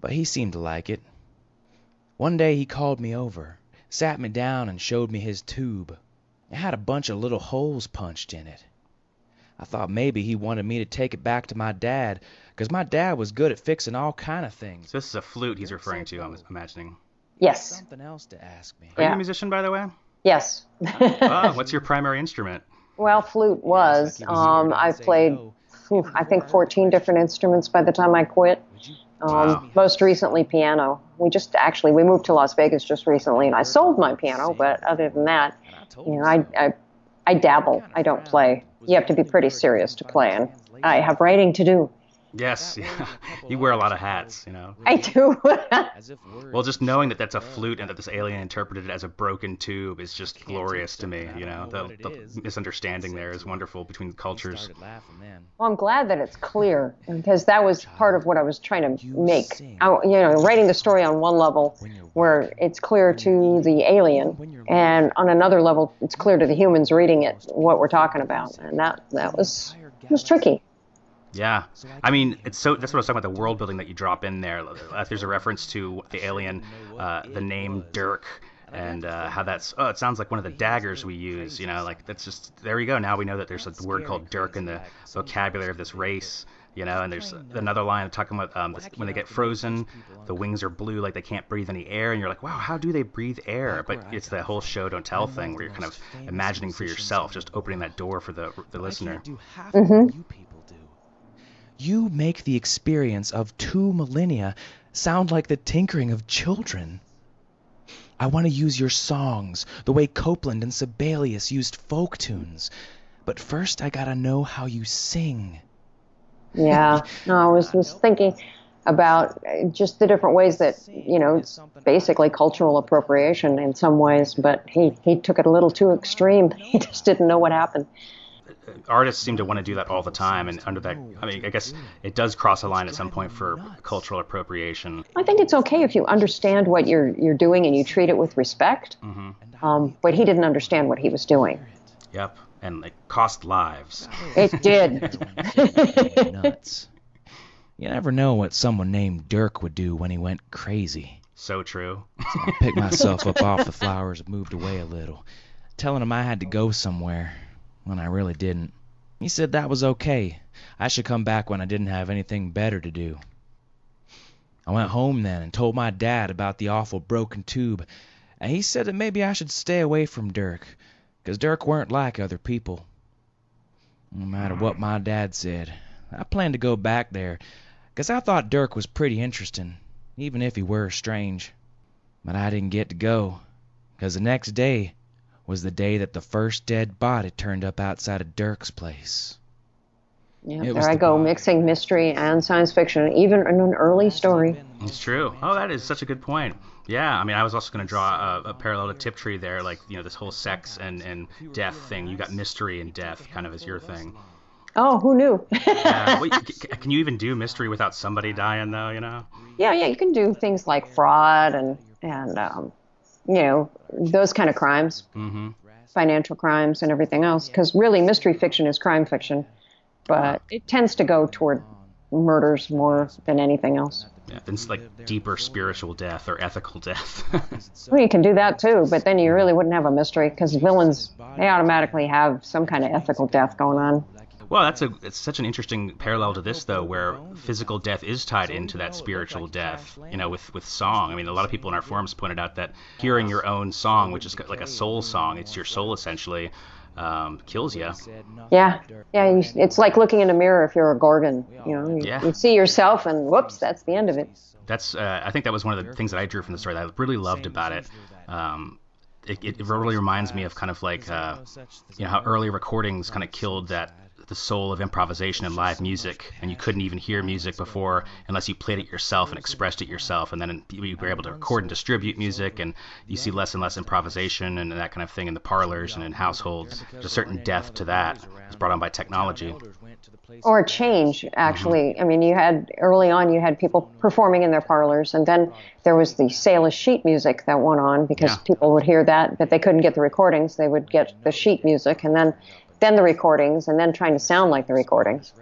but he seemed to like it. One day he called me over, sat me down, and showed me his tube. It had a bunch of little holes punched in it. I thought maybe he wanted me to take it back to my dad, 'cause my dad was good at fixing all kind of things. So this is a flute he's referring to. I'm imagining. Yes, Something else to ask me. Are you Yeah. a musician, by the way? Yes. Oh, what's your primary instrument? well, flute was. Um, I played, I think, 14 different instruments by the time I quit. Um, Wow. Most recently, piano. We just actually we moved to Las Vegas just recently, and I sold my piano. But other than that, you know, I I, I dabble. I don't play. You have to be pretty serious to play, and I have writing to do. Yes, yeah. you wear a lot of hats, you know. I do. As if words Well, just knowing that that's a flute and that this alien interpreted it as a broken tube is just glorious to me. You know, the, the misunderstanding there is wonderful between cultures. started laughing then. Well, I'm glad that it's clear because that was part of what I was trying to make. I, you know, writing the story on one level where it's clear to the alien, and on another level, it's clear to the humans reading it what we're talking about, and that that was was tricky. Yeah, I mean, it's so. That's what I was talking about. The world building that you drop in there. Uh, There's a reference to the alien, uh, the name Dirk, and uh, how that's. Oh, it sounds like one of the daggers we use. You know, like that's just. There you go. Now we know that there's a word called Dirk in the vocabulary of this race. You know, and there's another line talking about um, this, when they get frozen, the wings are blue, like they can't breathe any air, and you're like, wow, how do they breathe air? But it's the whole show don't tell thing where you're kind of imagining for yourself, just opening that door for the the listener. can't do half of what you people do. You make the experience of two millennia sound like the tinkering of children. I want to use your songs the way Copland and Sibelius used folk tunes. But first, I gotta know how you sing. Yeah, no, I was was thinking about uh, just the different ways that you know it's basically cultural appropriation in some ways, but he he took it a little too extreme. He just didn't know what happened. Artists seem to want to do that all the time and under that i mean i guess it does cross a line at some point for cultural appropriation I think it's okay if you understand what you're you're doing and you treat it with respect. Um, but he didn't understand what he was doing. yep and it cost lives It did. Nuts. You never know what someone named Dirk would do when he went crazy. so true I picked myself up off the flowers and moved away a little. telling him I had to go somewhere when I really didn't. He said that was okay. I should come back when I didn't have anything better to do. I went home then and told my dad about the awful broken tube, and he said that maybe I should stay away from Dirk, 'cause Dirk weren't like other people. No matter what my dad said, I planned to go back there, 'cause I thought Dirk was pretty interesting, even if he were strange. But I didn't get to go, 'cause the next day was the day that the first dead body turned up outside of Dirk's place. Yeah, there I the go, body. mixing mystery and science fiction, even in an early story. It's true. Oh, that is such a good point. Yeah, I mean, I was also going to draw a, a parallel to Tiptree there, like you know this whole sex and and death thing. You got mystery and death kind of as your thing. Oh, who knew? Yeah, well, c- c- can you even do mystery without somebody dying though? You know. yeah, yeah, you can do things like fraud and and um, you know those kind of crimes, Mm-hmm. financial crimes, and everything else. Because really, mystery fiction is crime fiction, but it tends to go toward murders more than anything else. Yeah, then it's like deeper spiritual death or ethical death. Well, you can do that too, but then you really wouldn't have a mystery because villains they automatically have some kind of ethical death going on. Well, that's a it's such an interesting parallel to this though, where physical death is tied into that spiritual death. You know, with with song. I mean, a lot of people in our forums pointed out that hearing your own song, which is like a soul song, it's your soul essentially, um, kills you. Yeah, yeah. You, it's like looking in a mirror if you're a gorgon. You know, you, Yeah. you see yourself, and whoops, that's the end of it. That's uh, I think that was one of the things that I drew from the story that I really loved about it. Um, it, it really reminds me of kind of like uh, you know how early recordings kind of killed that the soul of improvisation and live music, and you couldn't even hear music before unless you played it yourself and expressed it yourself, and then you were able to record and distribute music, and you see less and less improvisation and that kind of thing in the parlors and in households. There's a certain death to that. It's brought on by technology. Or a change, actually. Mm-hmm. I mean, you had early on, you had people performing in their parlors, and then there was the sailor sheet music that went on because Yeah. people would hear that, but they couldn't get the recordings. They would get the sheet music, and then then the recordings, and then trying to sound like the recordings.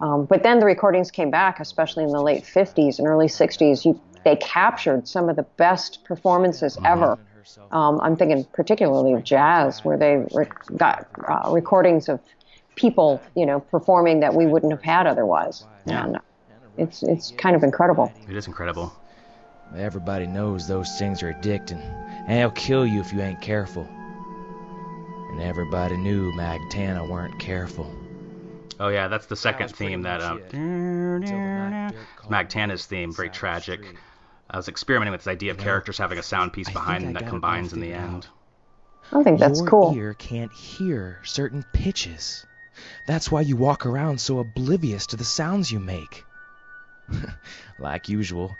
Um, but then the recordings came back, especially in the late 50s and early 60s. You, they captured some of the best performances ever. Um, I'm thinking particularly of jazz, where they re- got uh, recordings of people, you know, performing that we wouldn't have had otherwise. Yeah. And it's it's kind of incredible. It is incredible. Everybody knows those things are addicting, and they'll kill you if you ain't careful. And everybody knew Magtana weren't careful. Oh yeah, that's the second theme that um, Magtana's theme, very tragic. I was experimenting with this idea of characters having a sound piece I behind them that combines in the figured end. I think that's Your cool. ear can't hear certain pitches. That's why you walk around so oblivious to the sounds you make. like usual,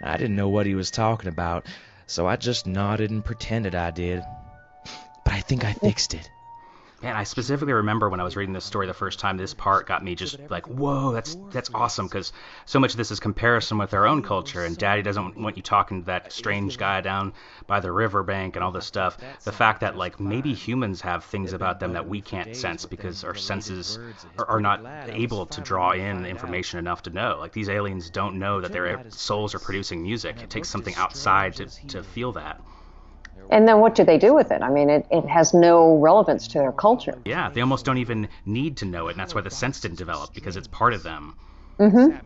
I didn't know what he was talking about, so I just nodded and pretended I did. But I think I fixed it. Man, I specifically remember when I was reading this story the first time. This part got me just like, "Whoa, that's that's awesome!" Because so much of this is comparison with our own culture, and Daddy doesn't want you talking to that strange guy down by the riverbank and all this stuff. The fact that like maybe humans have things about them that we can't sense because our senses are, are not able to draw in information enough to know. Like these aliens don't know that their souls are producing music. It takes something outside to to feel that. And then what do they do with it? I mean, it, it has no relevance to their culture. Yeah, they almost don't even need to know it, and that's why the sense didn't develop because it's part of them. Mm-hmm.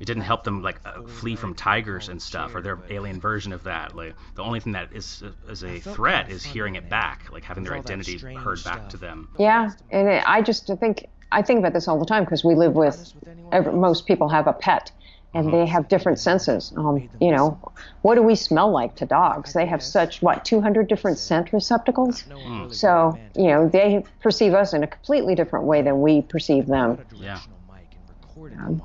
It didn't help them like uh, flee from tigers and stuff, or their alien version of that. Like the only thing that is is a threat is hearing it back, like having their identity heard back to them. Yeah, and it, I just think I think about this all the time because we live with every, most people have a pet, and they have different senses. Um, you know, what do we smell like to dogs? They have such what 200 different scent receptacles. So you know they perceive us in a completely different way than we perceive them. Yeah.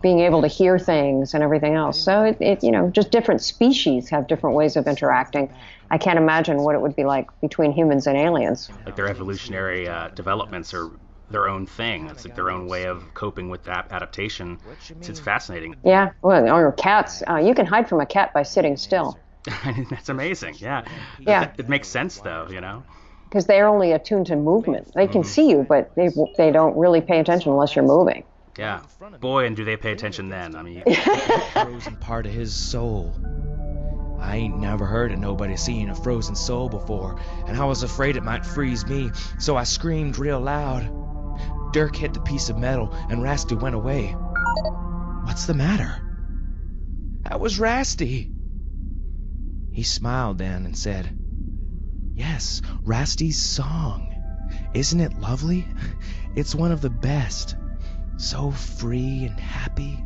Being able to hear things and everything else. So it, it you know just different species have different ways of interacting. I can't imagine what it would be like between humans and aliens. Like their evolutionary uh, developments are their own thing. It's like their own way of coping with that adaptation. It's, it's fascinating. Yeah, well, or cats. Uh, you can hide from a cat by sitting still That's amazing. Yeah. Yeah. It, it makes sense though, you know. because they're only attuned to movement. They can see you, but they they don't really pay attention unless you're moving. Yeah. Boy, and do they pay attention then? I mean, frozen part of his soul. I ain't never heard of nobody seeing a frozen soul before, and I was afraid it might freeze me, so I screamed real loud. Dirk hit the piece of metal, and Rasty went away. What's the matter? That was Rasty. He smiled then and said, Yes, Rasty's song. Isn't it lovely? It's one of the best. So free and happy.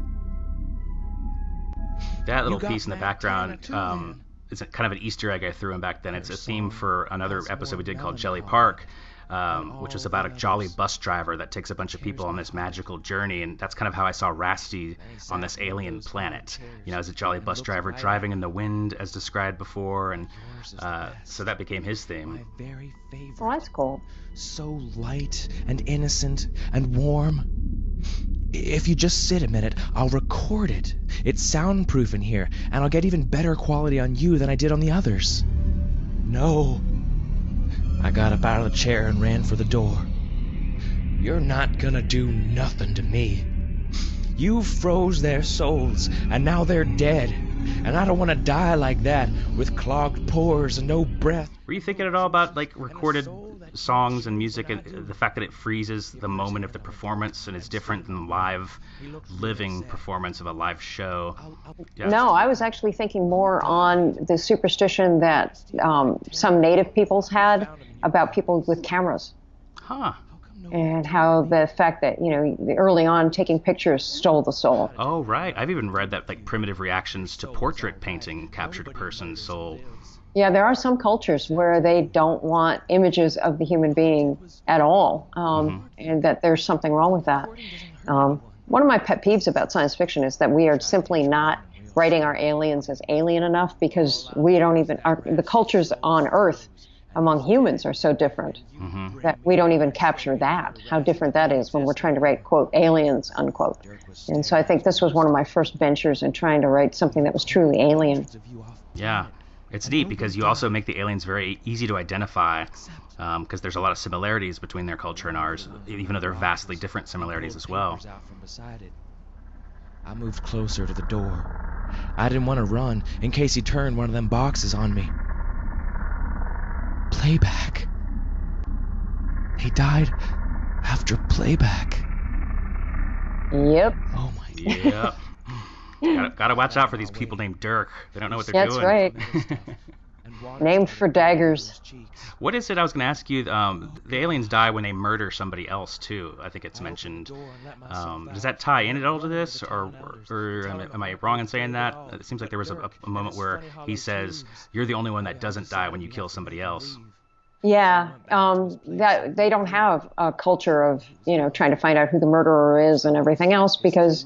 That little piece in the background too, um, is a, kind of an Easter egg I threw in back then. It's a theme for another episode we did called Jelly Park, um, which was about a jolly bus driver that takes a bunch of people on this magical journey, and that's kind of how I saw Rasty on this alien planet. You know, as a jolly bus driver driving in the wind, as described before, and uh, so that became his My theme. very favorite. Well, that's cool. so light and innocent and warm. If you just sit a minute, I'll record it. It's soundproof in here, and I'll get even better quality on you than I did on the others. No. I got up out of the chair and ran for the door. You're not gonna do nothing to me. You froze their souls, and now they're dead. And I don't want to die like that, with clogged pores and no breath. Were you thinking at all about like recorded songs and music and the fact that it freezes the moment of the performance and it's different than live, living performance of a live show? Yeah. No, I was actually thinking more on the superstition that um, some native peoples had about people with cameras Huh. and how the fact that, you know, early on taking pictures stole the soul. Oh, right. I've even read that like primitive reactions to portrait painting captured a person's soul. Yeah, there are some cultures where they don't want images of the human being at all, um, and that there's something wrong with that. Um, one of my pet peeves about science fiction is that we are simply not writing our aliens as alien enough because we don't even our, the cultures on Earth among humans are so different that we don't even capture that how different that is when we're trying to write quote aliens unquote. And so I think this was one of my first ventures in trying to write something that was truly alien. Yeah. It's neat oh, because you also make the aliens very easy to identify um, because there's a lot of similarities between their culture and ours, even though they're vastly different similarities as well. Out from beside it. I moved closer to the door. I didn't want to run in case he turned one of them boxes on me. Playback. He died after playback. Yep. Oh my Yeah. gotta, gotta watch out for these people named Dirk. They don't know what they're That's doing. That's right. Named for daggers. what is it? I was gonna ask you. Um, the aliens die when they murder somebody else too. I think it's mentioned. Um, does that tie in at all to this, or, or am, I- am I wrong in saying that? It seems like there was a, a moment where he says, "You're the only one that doesn't die when you kill somebody else." Yeah, um, that they don't have a culture of you know trying to find out who the murderer is and everything else because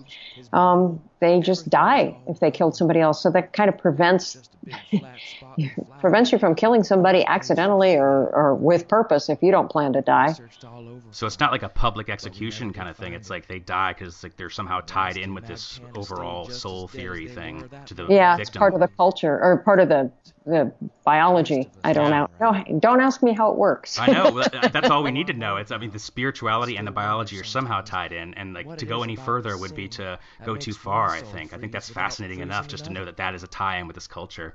um, they just die if they killed somebody else. So that kind of prevents prevents you from killing somebody accidentally or, or with purpose if you don't plan to die. So it's not like a public execution kind of thing. It's like they die because like they're somehow tied in with this overall soul theory thing to the Yeah, victim. it's part of the culture or part of the the biology. I don't know. No, don't ask me how it works. I know. Uh, that's all we need to know. It's I mean the spirituality and the biology are somehow tied in, and like to go any further would be to go too far. I think. I think that's fascinating enough just to know that that is a tie-in with this culture,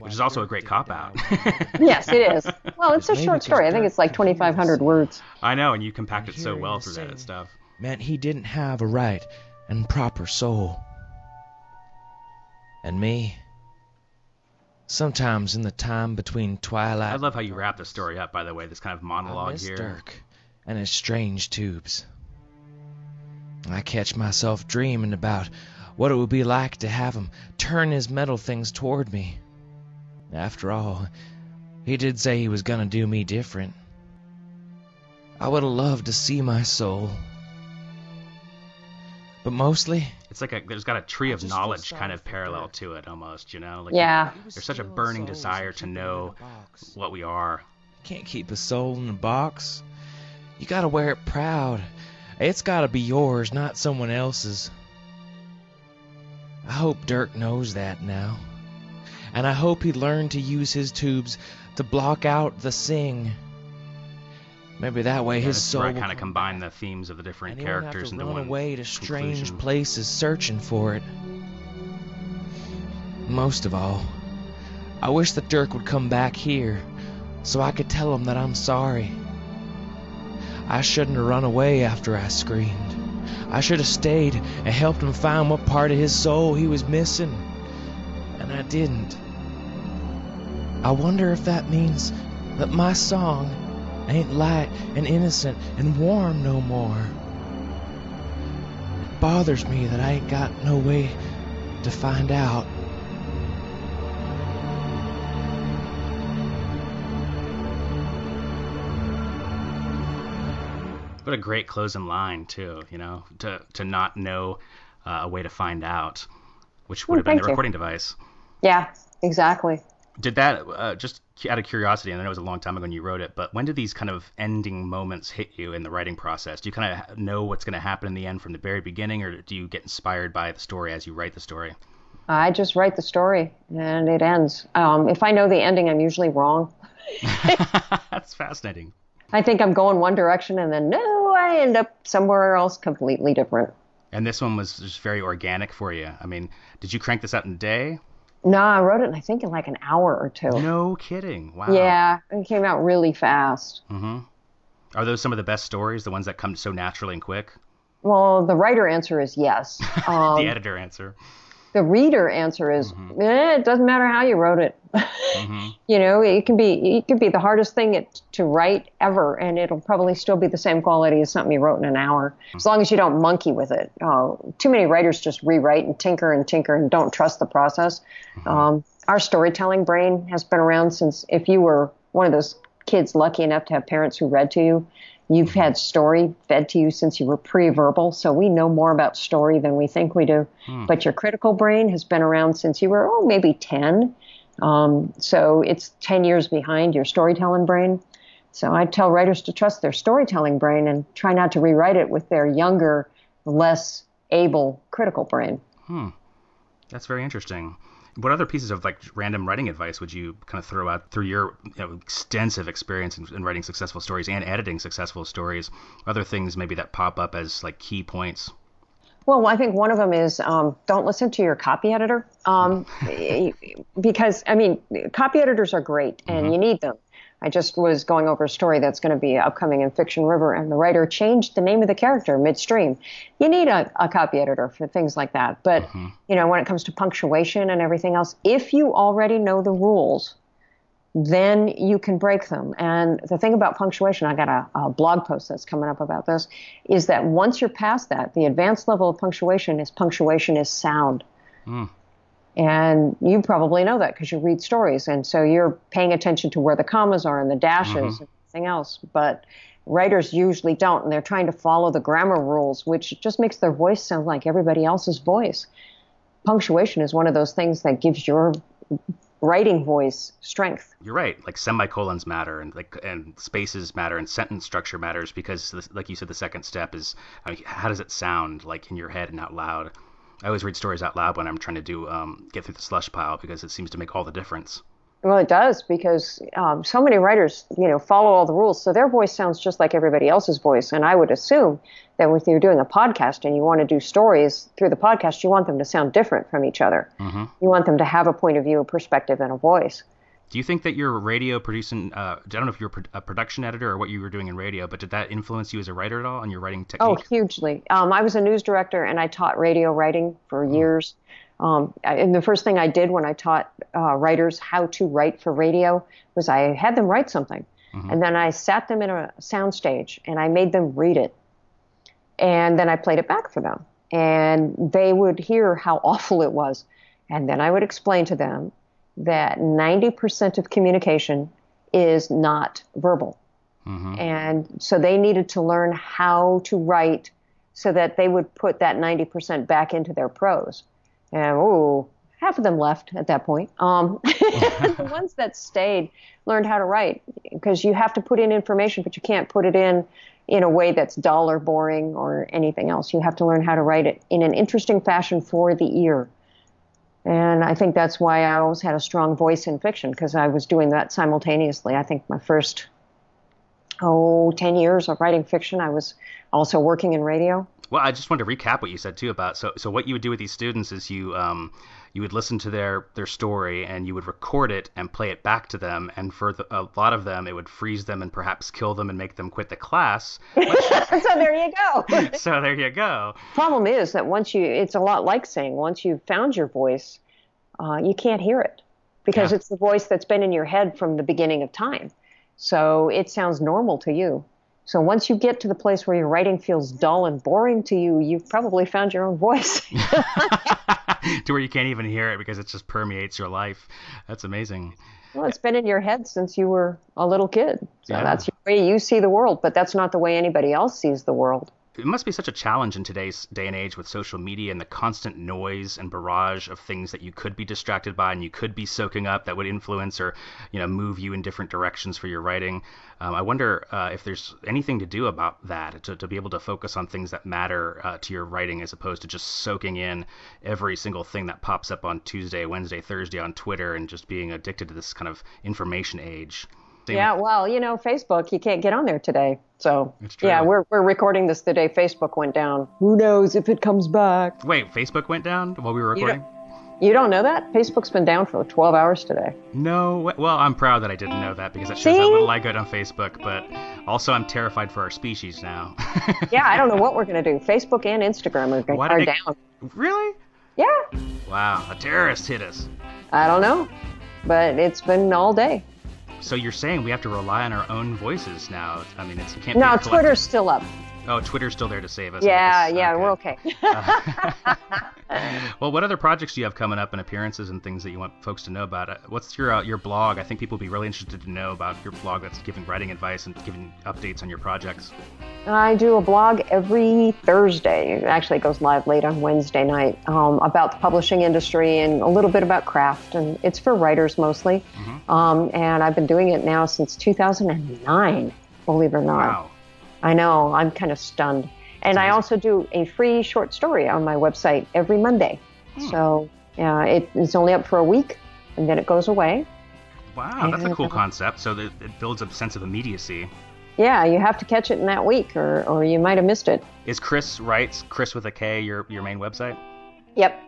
which is also a great cop out. yes, it is. Well, it's a short story. I think it's like 2,500 words. I know, and you compact it so well through that stuff. meant he didn't have a right and proper soul. And me, sometimes in the time between twilight I love how you wrap the story up. By the way, this kind of monologue oh, miss here. Dirk and his strange tubes. I catch myself dreaming about what it would be like to have him turn his metal things toward me. After all, he did say he was gonna do me different. I would have loved to see my soul. But mostly, It's like a there's got a tree of knowledge kind of parallel to it almost. You know, like Yeah. there's such a burning desire to know what we are. You Can't keep a soul in a box. You gotta wear it proud. It's gotta be yours, not someone else's. I hope Dirk knows that now. And I hope he learned to use his tubes to block out the sing. Maybe that way his soul where I will kind of combine the themes of the different and he won't have characters to into run one away to strange conclusion. places searching for it. Most of all, I wish that Dirk would come back here so I could tell him that I'm sorry. I shouldn't have run away after I screamed. I should have stayed and helped him find what part of his soul he was missing. And I didn't. I wonder if that means that my song ain't light and innocent and warm no more. It bothers me that I ain't got no way to find out. What a great closing line too. You know, to to not know uh, a way to find out, which would Oh, have been the thank you. recording device. Yeah, exactly. Did that uh, just out of curiosity? And I know it was a long time ago when you wrote it, but when did these kind of ending moments hit you in the writing process? Do you kind of know what's going to happen in the end from the very beginning, or do you get inspired by the story as you write the story? I just write the story and it ends. Um, if I know the ending, I'm usually wrong. That's fascinating. I think I'm going one direction and then no, I end up somewhere else completely different. And this one was just very organic for you. I mean, did you crank this out in a day? No, I wrote it, I think, in like an hour or two. No kidding. Wow. Yeah, it came out really fast. Mm-hmm. Are those some of the best stories, the ones that come so naturally and quick? Well, the writer answer is yes. Um, the editor answer. The reader answer is eh, it doesn't matter how you wrote it. hmm you know, it can be it could be the hardest thing it, to write ever, and it'll probably still be the same quality as something you wrote in an hour, as long as you don't monkey with it. Uh, too many writers just rewrite and tinker and tinker and don't trust the process. Um, our storytelling brain has been around since if you were one of those kids lucky enough to have parents who read to you. You've had story fed to you since you were pre-verbal, so we know more about story than we think we do. But your critical brain has been around since you were, oh, maybe 10. Um, so it's 10 years behind your storytelling brain. So I tell writers to trust their storytelling brain and try not to rewrite it with their younger, less able critical brain. Hmm. That's very interesting. What other pieces of like random writing advice would you kind of throw out through your you know, extensive experience in, in writing successful stories and editing successful stories? Other things maybe that pop up as like key points. Well, I think one of them is um, don't listen to your copy editor. Um, because, I mean, copy editors are great and you need them. I just was going over a story that's going to be upcoming in Fiction River, and the writer changed the name of the character midstream. You need a, a copy editor for things like that. But, mm-hmm. you know, when it comes to punctuation and everything else, if you already know the rules, then you can break them. And the thing about punctuation, I got a, a blog post that's coming up about this, is that once you're past that, the advanced level of punctuation is punctuation is sound. Hmm. And you probably know that because you read stories. And so you're paying attention to where the commas are and the dashes mm-hmm. and everything else. But writers usually don't. And they're trying to follow the grammar rules, which just makes their voice sound like everybody else's voice. Punctuation is one of those things that gives your writing voice strength. You're right. Like semicolons matter, and like and spaces matter, and sentence structure matters because, like you said, the second step is I mean, how does it sound like in your head and out loud. I always read stories out loud when I'm trying to do um, get through the slush pile because it seems to make all the difference. Well, it does because um, so many writers, you know, follow all the rules, so their voice sounds just like everybody else's voice. And I would assume that if you're doing a podcast and you want to do stories through the podcast, you want them to sound different from each other. Mm-hmm. You want them to have a point of view, a perspective, and a voice. Do you think that your radio producing, uh, I don't know if you're a production editor or what you were doing in radio, but did that influence you as a writer at all on your writing Oh, hugely. Um, I was a news director and I taught radio writing for years. Um, and the first thing I did when I taught uh, writers how to write for radio was I had them write something. And then I sat them in a soundstage and I made them read it. And then I played it back for them. And they would hear how awful it was. And then I would explain to them that 90% of communication is not verbal. And so they needed to learn how to write so that they would put that 90% back into their prose. And oh, half of them left at that point. Um, the ones that stayed learned how to write because you have to put in information, but you can't put it in in a way that's dull or boring or anything else. You have to learn how to write it in an interesting fashion for the ear. And I think that's why I always had a strong voice in fiction because I was doing that simultaneously. I think my first, oh, 10 years of writing fiction, I was also working in radio. Well, I just wanted to recap what you said too about so so what you would do with these students is you um, you would listen to their their story and you would record it and play it back to them and for the, a lot of them it would freeze them and perhaps kill them and make them quit the class. so there you go. so there you go. Problem is that once you it's a lot like saying once you've found your voice, uh, you can't hear it because Yeah. it's the voice that's been in your head from the beginning of time. So it sounds normal to you. So once you get to the place where your writing feels dull and boring to you, you've probably found your own voice. to where you can't even hear it because it just permeates your life. That's amazing. well, it's been in your head since you were a little kid. So Yeah. that's the way you see the world, but that's not the way anybody else sees the world. It must be such a challenge in today's day and age with social media and the constant noise and barrage of things that you could be distracted by and you could be soaking up that would influence or, you know, move you in different directions for your writing. Um, I wonder uh, if there's anything to do about that to, to be able to focus on things that matter uh, to your writing as opposed to just soaking in every single thing that pops up on Tuesday, Wednesday, Thursday on Twitter and just being addicted to this kind of information age. Same- Yeah, well, you know, Facebook, you can't get on there today. So, yeah, we're, we're recording this the day Facebook went down. Who knows if it comes back? Wait, Facebook went down while we were You recording? You don't know that? Facebook's been down for 12 hours today. No, well, I'm proud that I didn't know that because that shows See? how little I good on Facebook. But also, I'm terrified for our species now. Yeah, I don't know what we're going to do. Facebook and Instagram are, are it- down. really? Yeah, Wow, a terrorist hit us. I don't know. But it's been all day. So you're saying we have to rely on our own voices now? I mean, it's, it can't be. No, Twitter's still up. Oh, Twitter's still there to save us. Yeah, yeah, we're okay. well, what other projects do you have coming up and appearances and things that you want folks to know about? Uh, What's your uh, your blog? I think people would be really interested to know about your blog that's giving writing advice and giving updates on your projects. I do a blog every Thursday. Actually it actually goes live late on Wednesday night um, about the publishing industry and a little bit about craft. And it's for writers mostly. Um, and I've been doing it now since 2009, believe it or not. Wow. I know, I'm kind of stunned. And I also do a free short story on my website every Monday. So uh, it, it's only up for a week and then it goes away. Wow, that's a cool concept. So that it builds a sense of immediacy. Yeah, you have to catch it in that week or, or you might have missed it. Is Kris Writes, Kris with a K, your your main website? Yep.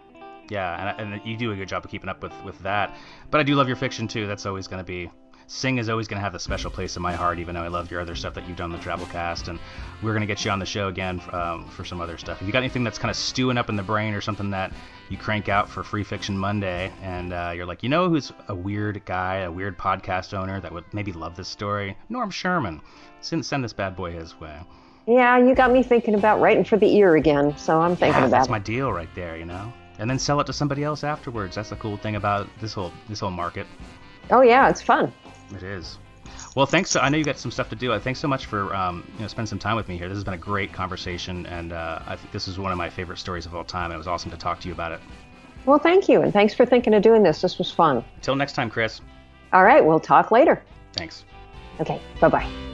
Yeah, and, and you do a good job of keeping up with with that. But I do love your fiction too. That's always going to be. Sing is always going to have a special place in my heart, even though I love your other stuff that you've done on the Drabblecast, and we're going to get you on the show again um, for some other stuff. If you got anything that's kind of stewing up in the brain or something that you crank out for Free Fiction Monday, and uh, you're like, you know, who's a weird guy, a weird podcast owner that would maybe love this story? Norm Sherman. Send, send this bad boy his way. Yeah, you got me thinking about writing for the ear again, so I'm thinking Yeah, about that's it. my deal right there, you know. And then sell it to somebody else afterwards. That's the cool thing about this whole this whole market. Oh yeah, it's fun. It is. Well, thanks. I know you got some stuff to do. Uh, Thanks so much for um, you know spending some time with me here. This has been a great conversation, and uh, I think this is one of my favorite stories of all time. And it was awesome to talk to you about it. Well, thank you, and thanks for thinking of doing this. This was fun. Until next time, Kris. All right, we'll talk later. Thanks. Okay, bye bye.